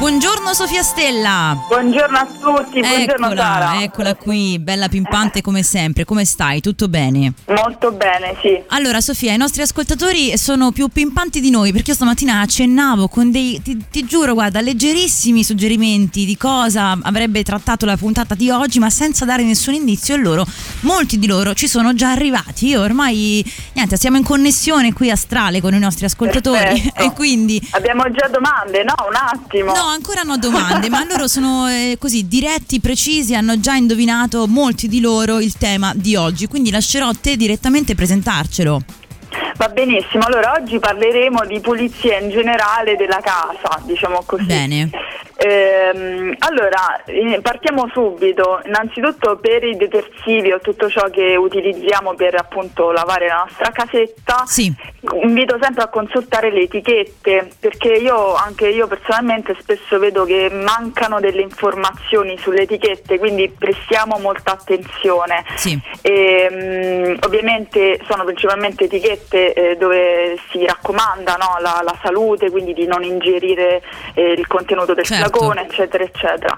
Buongiorno Sofia Stella. Buongiorno a tutti, buongiorno eccola, Sara. Eccola qui, bella pimpante come sempre. Come stai? Tutto bene? Molto bene, sì. Allora Sofia, i nostri ascoltatori sono più pimpanti di noi perché io stamattina accennavo con dei, ti, ti giuro, guarda, leggerissimi suggerimenti di cosa avrebbe trattato la puntata di oggi, ma senza dare nessun indizio e loro, molti di loro ci sono già arrivati. Io ormai, niente, siamo in connessione qui astrale con i nostri ascoltatori Perfetto. e quindi... Abbiamo già domande, no? Un attimo. No, ancora no domande, ma loro sono eh, così diretti, precisi, hanno già indovinato molti di loro il tema di oggi, quindi lascerò a te direttamente presentarcelo. Va benissimo, allora oggi parleremo di pulizia in generale della casa, diciamo così. Bene. Ehm, allora, eh, partiamo subito. Innanzitutto per i detersivi o tutto ciò che utilizziamo per appunto lavare la nostra casetta, Sì. invito sempre a consultare le etichette perché io, anche io personalmente spesso vedo che mancano delle informazioni sulle etichette, quindi prestiamo molta attenzione. Sì. Ehm, ovviamente sono principalmente etichette eh, dove si raccomanda no, la, la salute, quindi di non ingerire eh, il contenuto del. Flacone, eccetera, eccetera.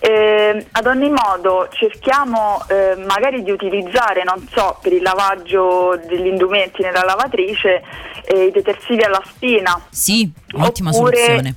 Ehm, ad ogni modo cerchiamo eh, magari di utilizzare, non so, per il lavaggio degli indumenti nella lavatrice, eh, i detersivi alla spina. Sì, ottima Oppure- soluzione.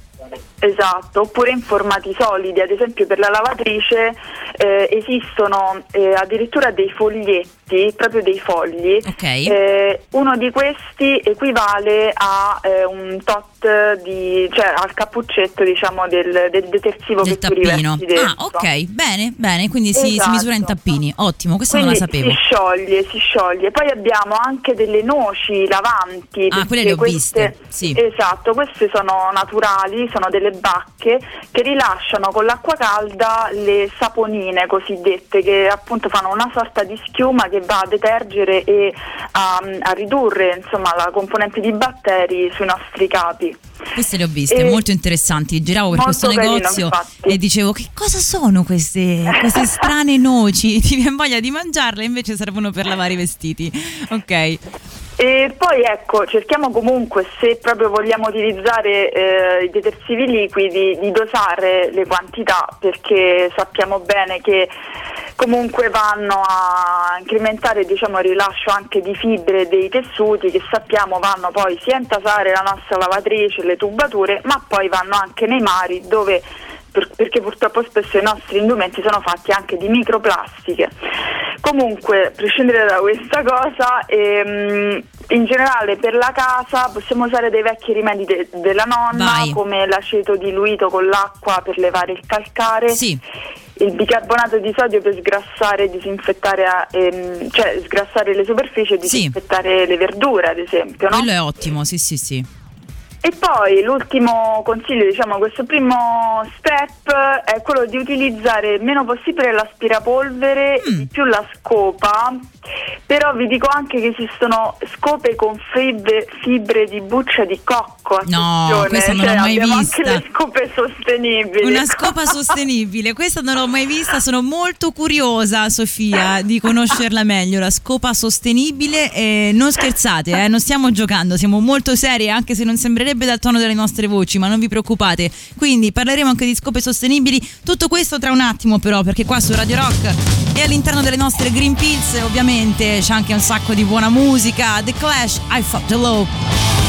Esatto, oppure in formati solidi, ad esempio per la lavatrice eh, esistono eh, addirittura dei foglietti, proprio dei fogli. Ok. Eh, uno di questi equivale a eh, un tot di, cioè al cappuccetto diciamo del, del detersivo Del che tu tappino. dentro. Ah, ok, bene, bene, quindi si, si Esatto. misura in tappini. Ottimo, questo Quindi non la sapevo. si scioglie, si scioglie. Poi abbiamo anche delle noci lavanti. Ah, quelle le ho queste- viste, sì. Esatto, queste sono naturali, sono delle bacche che rilasciano con l'acqua calda le saponine cosiddette, che appunto fanno una sorta di schiuma che va a detergere e a, a ridurre insomma, la componente di batteri sui nostri capi. Queste le ho viste, E- molto interessanti. Giravo per questo carino, negozio infatti. e dicevo che cosa sono queste, queste strane noci? Ti viene voglia di mangiarle, invece servono per lavare i vestiti. Ok. E poi ecco, cerchiamo comunque, se proprio vogliamo utilizzare eh, i detersivi liquidi, di dosare le quantità perché sappiamo bene che comunque vanno a incrementare diciamo, il rilascio anche di fibre dei tessuti che sappiamo vanno poi sia a intasare la nostra lavatrice, le tubature, ma poi vanno anche nei mari dove per- perché purtroppo spesso i nostri indumenti sono fatti anche di microplastiche. Comunque, a prescindere da questa cosa, ehm, in generale per la casa possiamo usare dei vecchi rimedi de- della nonna, Vai. come l'aceto diluito con l'acqua per levare il calcare. Sì. Il bicarbonato di sodio per sgrassare disinfettare, ehm, cioè sgrassare le superfici e Sì. disinfettare le verdure, ad esempio. no? Quello è ottimo, sì, sì, sì. E poi l'ultimo consiglio, diciamo, questo primo step è quello di utilizzare il meno possibile l'aspirapolvere, Mm. di più la scopa, però vi dico anche che esistono scope con fibre, fibre di buccia di cocco. No, questa non cioè l'ho mai vista. anche le scope sostenibili. Una scopa sostenibile, questa non l'ho mai vista, sono molto curiosa Sofia di conoscerla meglio, la scopa sostenibile e non scherzate, eh, non stiamo giocando, siamo molto serie anche se non sembrerebbe dal tono delle nostre voci, ma non vi preoccupate, quindi parleremo anche di scope sostenibili, tutto questo tra un attimo però perché qua su Radio Rock e all'interno delle nostre Green Pills ovviamente c'è anche un sacco di buona musica, The Clash, I Fucked the Low.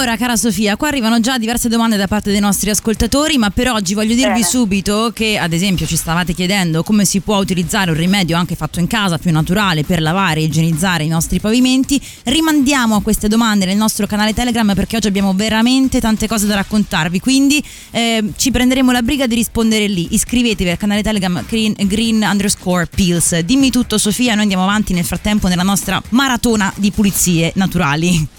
Allora, cara Sofia, qua arrivano già diverse domande da parte dei nostri ascoltatori, ma per oggi voglio dirvi Bene. subito che, ad esempio, ci stavate chiedendo come si può utilizzare un rimedio anche fatto in casa, più naturale, per lavare e igienizzare i nostri pavimenti. Rimandiamo a queste domande nel nostro canale Telegram perché oggi abbiamo veramente tante cose da raccontarvi, quindi eh, ci prenderemo la briga di rispondere lì. Iscrivetevi al canale Telegram green, green underscore pills. Dimmi tutto, Sofia, noi andiamo avanti nel frattempo nella nostra maratona di pulizie naturali.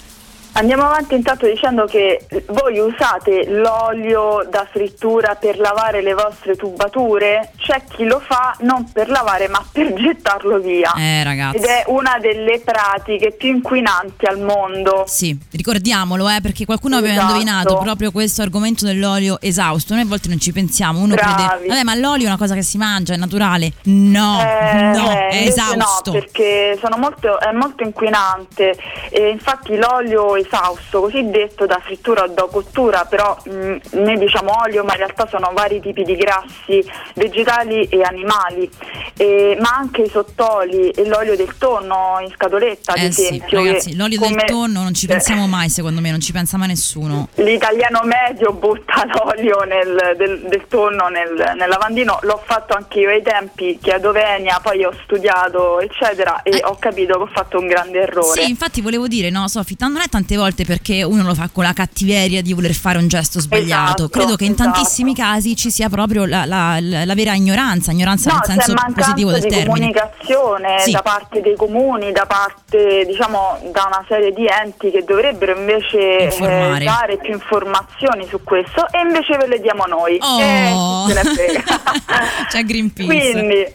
Andiamo avanti intanto dicendo che voi usate l'olio da frittura per lavare le vostre tubature? C'è chi lo fa non per lavare ma per gettarlo via. Eh, ragazzi. Ed è una delle pratiche più inquinanti al mondo. Sì, ricordiamolo eh, perché qualcuno aveva Esatto. indovinato proprio questo argomento dell'olio esausto. Noi a volte non ci pensiamo, uno Bravi. crede, vabbè ma l'olio è una cosa che si mangia, è naturale. No, Eh, no, eh, è esausto. No, perché sono molto, è molto inquinante. E infatti l'olio esausto, cosiddetto da frittura o da cottura, però mh, noi diciamo olio, ma in realtà sono vari tipi di grassi vegetali e animali, E- ma anche i sottoli e l'olio del tonno in scatoletta, ad Eh sì, esempio. ragazzi, che l'olio come- del tonno non ci pensiamo mai, secondo me, non ci pensa mai nessuno. L'italiano medio butta l'olio nel- del, del tonno nel, nel lavandino, l'ho fatto anche io ai tempi, chiedo venia, poi ho studiato eccetera e Eh. ho capito che ho fatto un grande errore. Sì, infatti volevo dire, no, tan- non è tante volte perché uno lo fa con la cattiveria di voler fare un gesto sbagliato. Esatto, Credo che in esatto. tantissimi casi ci sia proprio la, la- la- la vera ignoranza, ignoranza No, nel senso positivo del di termine. comunicazione Sì. da parte dei comuni, da parte diciamo da una serie di enti che dovrebbero invece eh, dare più informazioni su questo e invece ve le diamo noi. Oh. Eh. C'è Greenpeace. Quindi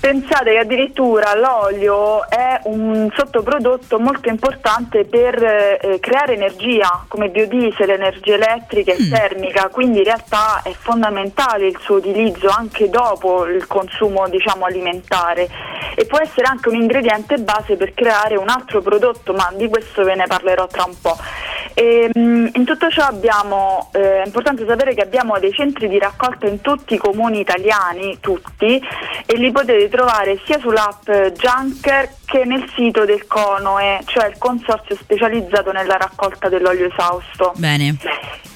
pensate che addirittura l'olio è un sottoprodotto molto importante per eh, creare energia come biodiesel, energia elettrica Mm. e termica, quindi in realtà è fondamentale il suo utilizzo anche dopo il consumo diciamo alimentare e può essere anche un ingrediente base per creare un altro prodotto, ma di questo ve ne parlerò tra un po'. E, mm, in tutto ciò abbiamo, eh, è importante sapere che abbiamo dei centri di raccolta in tutti i comuni italiani, tutti, e li potete trovare sia sull'app Junker che nel sito del CONOE, cioè il consorzio specializzato nella raccolta dell'olio esausto. Bene.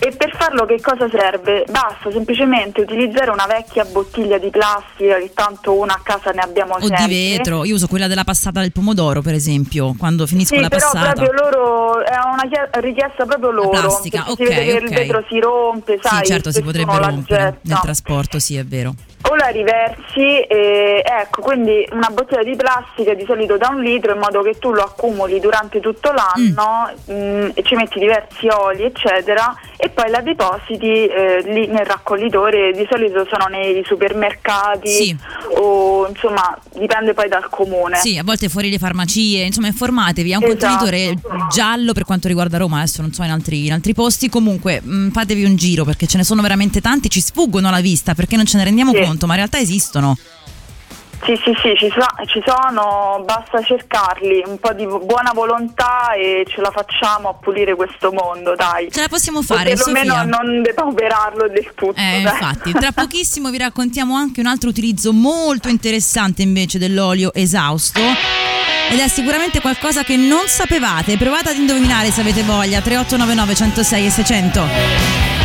E per farlo che cosa serve? Basta semplicemente utilizzare una vecchia bottiglia di plastica, che tanto una a casa ne abbiamo O sempre. di vetro, io uso quella della passata del pomodoro, per esempio, quando finisco Sì, la però passata. proprio loro è una chie- richiesta proprio loro. plastica, perché ok, si vede che ok. il vetro si rompe, sai, sì, certo, si potrebbe la rompere getta. nel trasporto, sì, è vero. O la riversi, e, ecco, quindi una bottiglia di plastica di solito da un litro in modo che tu lo accumuli durante tutto l'anno Mm. mh, e ci metti diversi oli, eccetera, e poi la depositi eh, lì nel raccoglitore, di solito sono nei supermercati Sì. o insomma dipende poi dal comune. Sì, a volte fuori le farmacie, insomma informatevi, è un Esatto. contenitore giallo per quanto riguarda Roma, adesso non so in altri, in altri posti, comunque mh, fatevi un giro perché ce ne sono veramente tanti, ci sfuggono alla vista perché non ce ne rendiamo Sì. conto, ma in realtà esistono. Sì, sì, sì, ci, so- ci sono, basta cercarli, un po' di buona volontà e ce la facciamo a pulire questo mondo, dai. Ce la possiamo O fare, perlomeno Sofia. non depauperarlo del tutto. Eh, infatti, tra pochissimo vi raccontiamo anche un altro utilizzo molto interessante invece dell'olio esausto. Ed è sicuramente qualcosa che non sapevate. Provate ad indovinare se avete voglia. 3899 106 e 600.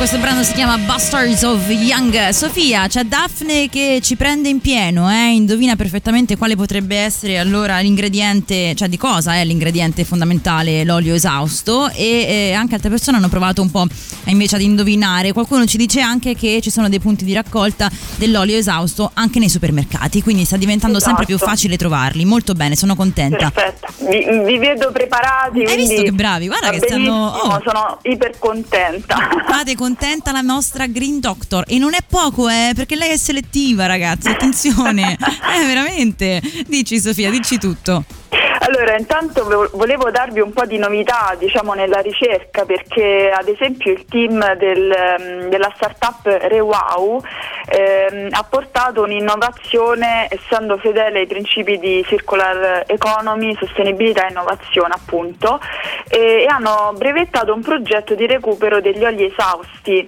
Questo brano si chiama Bastards of Young. Sofia, c'è Daphne che ci prende in pieno, eh? indovina perfettamente quale potrebbe essere allora l'ingrediente, cioè di cosa è l'ingrediente fondamentale, l'olio esausto e eh, anche altre persone hanno provato un po' invece ad indovinare. Qualcuno ci dice anche che ci sono dei punti di raccolta dell'olio esausto anche nei supermercati, quindi sta diventando Esatto. sempre più facile trovarli. Molto bene, sono contenta. Perfetto, vi, vi vedo preparati. Hai visto che bravi? Guarda che stanno- oh. Sono iper contenta. Fate contenta la nostra Green Doctor. E non è poco eh, perché lei è selettiva ragazzi, attenzione, eh veramente, dici Sofia, dici tutto. Allora, intanto vo- volevo darvi un po' di novità, diciamo, nella ricerca, perché ad esempio il team del, ehm, della startup ReWow ehm, ha portato un'innovazione essendo fedele ai principi di circular economy, sostenibilità e innovazione, appunto, e, e hanno brevettato un progetto di recupero degli oli esausti,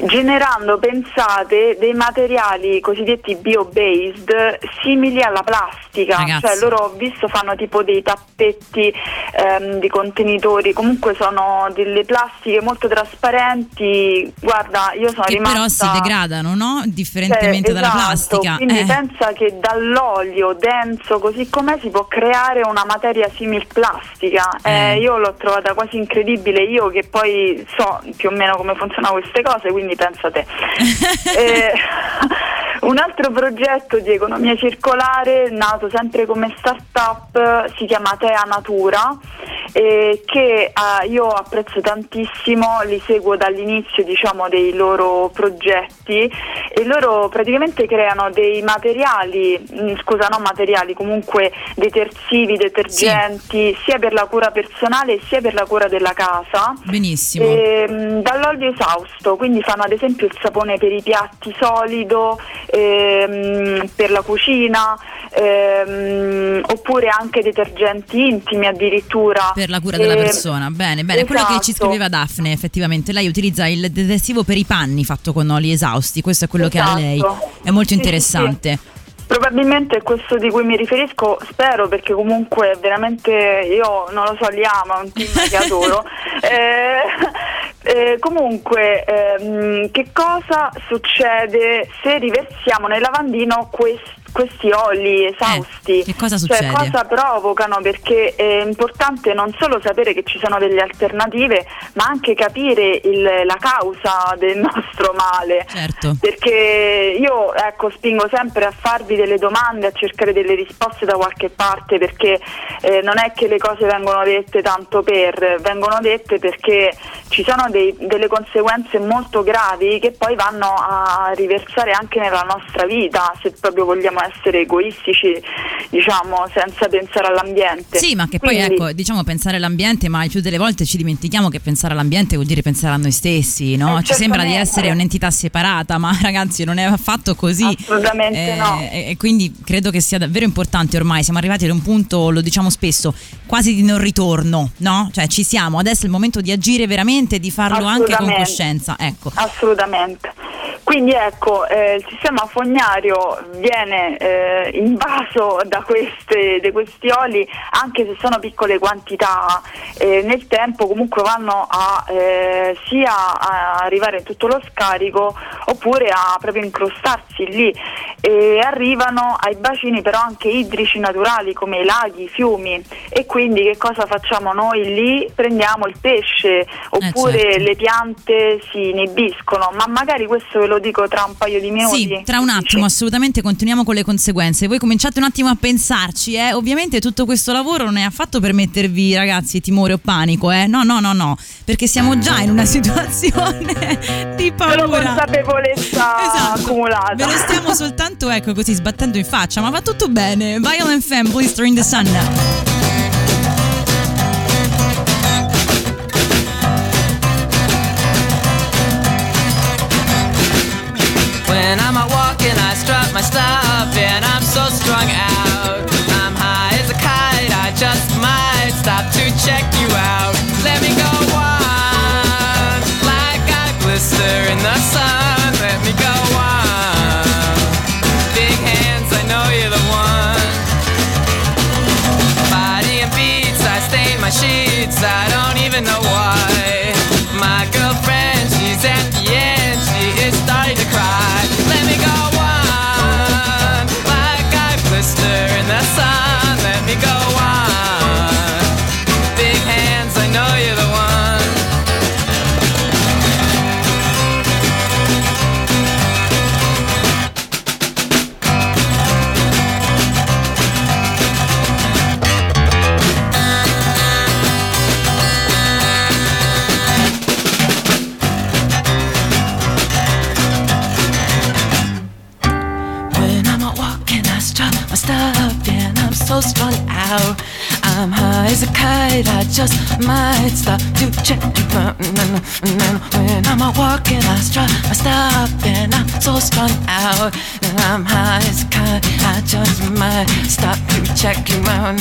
generando, pensate, dei materiali cosiddetti bio-based simili alla plastica. Ragazzi. Cioè, loro ho visto fanno tipo dei tappetti ehm, di contenitori, comunque sono delle plastiche molto trasparenti. Guarda, io sono Che rimasta però si degradano, no? Differentemente Cioè, dalla esatto, plastica. Quindi Eh, pensa che dall'olio denso così com'è si può creare una materia simil plastica. Eh. Eh, io l'ho trovata quasi incredibile, io che poi so più o meno come funzionano queste cose, quindi pensa te. Eh, un altro progetto di economia circolare nato sempre come start-up si chiama Tea Natura eh, che eh, io apprezzo tantissimo, li seguo dall'inizio diciamo, dei loro progetti e loro praticamente creano dei materiali, mh, scusa non materiali, comunque detersivi, detergenti sia per la cura personale sia per la cura della casa. benissimo. Ehm, dall'olio esausto, quindi fanno ad esempio il sapone per i piatti solido, ehm, per la cucina, ehm, oppure anche detergenti intimi addirittura. Per la cura della persona, bene, bene. Quello che ci esatto. scriveva Daphne, effettivamente, lei utilizza il detersivo per i panni fatto con oli esausti, questo è quello che ha Esatto. lei, è molto Sì, interessante. sì. Probabilmente è questo di cui mi riferisco, spero perché comunque veramente io non lo so, li amo, è un team che adoro. Eh, eh, comunque, ehm, che cosa succede se riversiamo nel lavandino questi questi oli esausti. Eh, che cosa Cioè, succede? cosa provocano? Perché è importante non solo sapere che ci sono delle alternative, ma anche capire il- la causa del nostro male. Certo. Perché io ecco, spingo sempre a farvi delle domande, a cercare delle risposte da qualche parte, perché eh, non è che le cose vengono dette tanto per, vengono dette perché ci sono dei- delle conseguenze molto gravi che poi vanno a riversare anche nella nostra vita, se proprio vogliamo essere egoistici, diciamo, senza pensare all'ambiente. Sì, ma che poi Quindi- ecco, diciamo pensare all'ambiente, ma il più delle volte ci dimentichiamo che pensare all'ambiente vuol dire pensare a noi stessi, no? Eh, ci sembra di essere un'entità separata, ma ragazzi non è affatto così. Assolutamente Eh, no. E, quindi credo che sia davvero importante ormai, siamo arrivati ad un punto, lo diciamo spesso, quasi di non ritorno, no? Cioè ci siamo, adesso è il momento di agire veramente e di farlo anche con coscienza, ecco. Assolutamente. Quindi ecco, eh, il sistema fognario viene eh, invaso da, queste, da questi oli, anche se sono piccole quantità, eh, nel tempo comunque vanno a eh, sia a arrivare in tutto lo scarico oppure a proprio incrostarsi lì e arrivano ai bacini però anche idrici naturali come i laghi, i fiumi e quindi che cosa facciamo noi lì? Prendiamo il pesce oppure certo. le piante si inibiscono, ma magari questo ve lo dico tra un paio di minuti. Sì, tra un attimo, assolutamente continuiamo con le conseguenze. Voi cominciate un attimo a pensarci, eh. Ovviamente tutto questo lavoro non è affatto per mettervi, ragazzi, timore o panico, eh. No, no, no, no, perché siamo già in una situazione di Solo paura. consapevolezza Esatto. accumulata. Ve lo stiamo soltanto, ecco, così sbattendo in faccia, ma va tutto bene. Violent Femme, Blister in the Sun. When I'm out walking, I strut my stuff, and I'm so strung out. I'm high as a kite, I just might stop to check you out. Let me go on, like I blister in the sun. Let me go on. Big hands, I know you're the one. Body and beats, I stain my sheets, I don't even know I just might stop to check then When I'm walking, I strut my stuff and I'm so strung out. And I'm high as kite, I just might stop to check you out.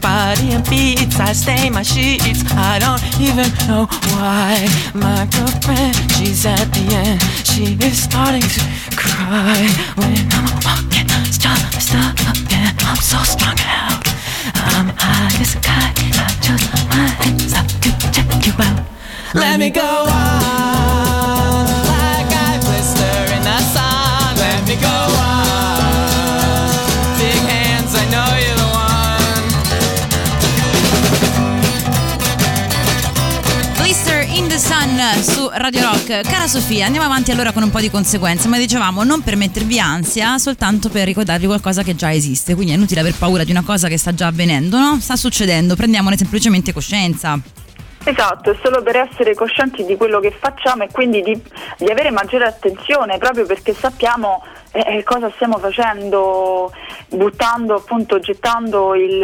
Body and beats, I stain my sheets. I don't even know why. My girlfriend, she's at the end. She is starting to cry when I'm walking. Stop, stop, and I'm so strung out. I'm high as a kite. I just might to check you out. Let me go on su Radio Rock. Cara Sofia, andiamo avanti allora con un po' di conseguenze, ma dicevamo non per mettervi ansia, soltanto per ricordarvi qualcosa che già esiste, quindi è inutile aver paura di una cosa che sta già avvenendo, no? Sta succedendo, prendiamone semplicemente coscienza. Esatto, è solo per essere coscienti di quello che facciamo e quindi di, di avere maggiore attenzione, proprio perché sappiamo eh, eh, cosa stiamo facendo, buttando appunto, gettando il-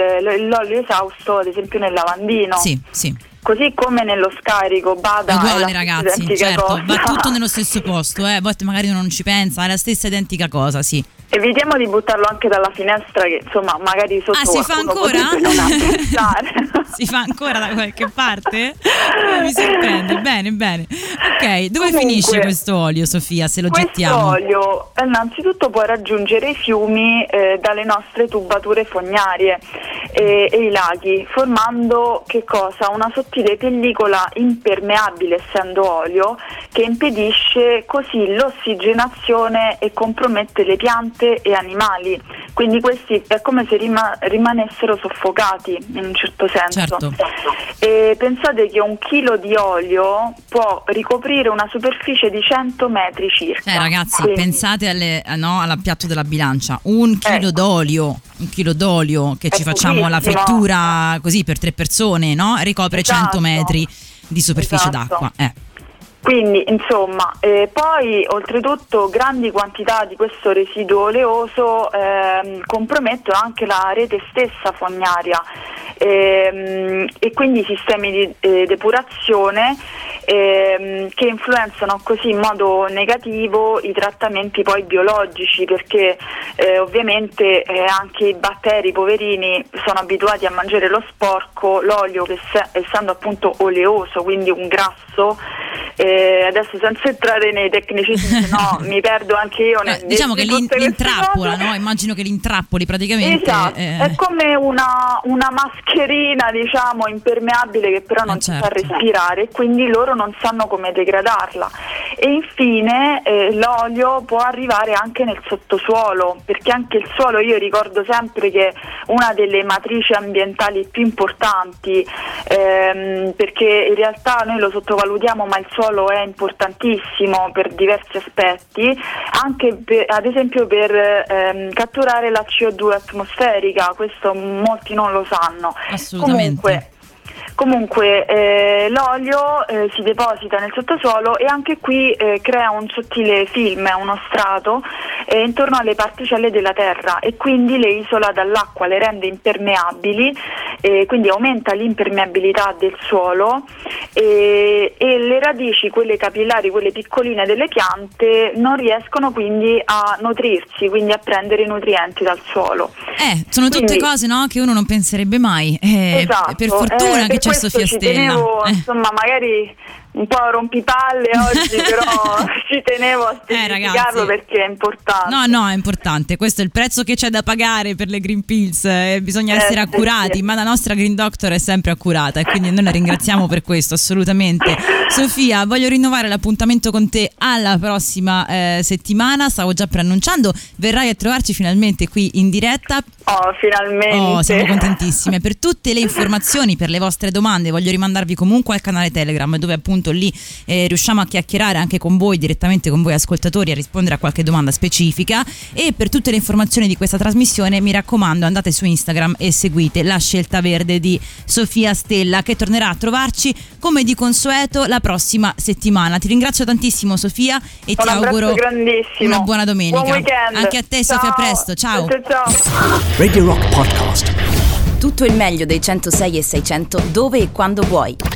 l'olio esausto ad esempio nel lavandino. Sì, sì. Così come nello scarico, bada è Uguale ragazzi, certo, cosa. va tutto nello stesso posto, eh. a volte magari uno non ci pensa, è la stessa identica cosa, sì. Evitiamo di buttarlo anche dalla finestra che insomma magari sotto Ah, si fa ancora? non. si fa ancora da qualche parte? Mi sorprende, bene, bene. Ok, dove Comunque, finisce questo olio, Sofia, se lo Questo gettiamo? olio eh, innanzitutto può raggiungere i fiumi eh, dalle nostre tubature fognarie eh, e i laghi, formando che cosa? Una sottile pellicola impermeabile, essendo olio, che impedisce così l'ossigenazione e compromette le piante e animali. Quindi questi è come se rima- rimanessero soffocati in un certo senso. Certo. E pensate che un chilo di olio può ricoprire una superficie di 100 metri circa. Eh, ragazzi, Quindi- pensate alle, eh, no, al piatto della bilancia. Un chilo Ecco. d'olio, un chilo d'olio che È ci facciamo la pochissimo. frittura così per tre persone, no? Ricopre Esatto. 100 metri di superficie Esatto. d'acqua. Eh. Quindi, insomma, eh, poi oltretutto grandi quantità di questo residuo oleoso ehm, compromettono anche la rete stessa fognaria ehm, e quindi i sistemi di eh, depurazione ehm, che influenzano così in modo negativo i trattamenti poi biologici perché eh, ovviamente eh, anche i batteri poverini sono abituati a mangiare lo sporco, l'olio che se- essendo appunto oleoso, quindi un grasso eh, adesso senza entrare nei tecnicismi, no mi perdo anche io. nel Eh, diciamo che l'intrappola, cose. no? Immagino che l'intrappoli praticamente. Esatto, eh, è come una, una mascherina diciamo impermeabile che però non Eh, si fa certo. respirare e quindi loro non sanno come degradarla e infine eh, l'olio può arrivare anche nel sottosuolo perché anche il suolo io ricordo sempre che una delle matrici ambientali più importanti ehm, perché in realtà noi lo sottovalutiamo ma il suolo è importantissimo per diversi aspetti anche per- ad esempio per ehm, catturare la CO2 atmosferica questo molti non lo sanno Assolutamente. comunque Comunque eh, l'olio eh, si deposita nel sottosuolo e anche qui eh, crea un sottile film, uno strato eh, intorno alle particelle della terra e quindi le isola dall'acqua, le rende impermeabili, eh, quindi aumenta l'impermeabilità del suolo e, e le radici, quelle capillari, quelle piccoline delle piante, non riescono quindi a nutrirsi, quindi a prendere i nutrienti dal suolo. eh, sono tutte Quindi- cose no, che uno non penserebbe mai. Eh, Esatto, Per fortuna eh, che c'è Sofia Stella. tenevo, Eh. insomma, magari un po' rompipalle oggi, però ci tenevo a specificarlo ragazzi. perché è importante. No, no, è importante. Questo è il prezzo che c'è da pagare per le Green Pills. eh, bisogna Eh, essere accurati, sì. ma la nostra Green Doctor è sempre accurata e quindi noi la ringraziamo per questo, assolutamente. Sofia, voglio rinnovare l'appuntamento con te alla prossima eh, settimana. Stavo già preannunciando, verrai a trovarci finalmente qui in diretta. Oh, finalmente. Oh, siamo contentissime. Per tutte le informazioni, per le vostre domande, voglio rimandarvi comunque al canale Telegram, dove appunto lì eh, riusciamo a chiacchierare anche con voi, direttamente con voi ascoltatori, a rispondere a qualche domanda specifica. E per tutte le informazioni di questa trasmissione, mi raccomando, andate su Instagram e seguite la scelta verde di Sofia Stella, che tornerà a trovarci come di consueto la prossima settimana. Ti ringrazio tantissimo, Sofia, e Un ti auguro una buona domenica. Buon weekend. Anche a te, Sofia, a Ciao. presto. Ciao. ciao. ciao. Radio Rock Podcast. Tutto il meglio dei 106 e 600 dove e quando vuoi.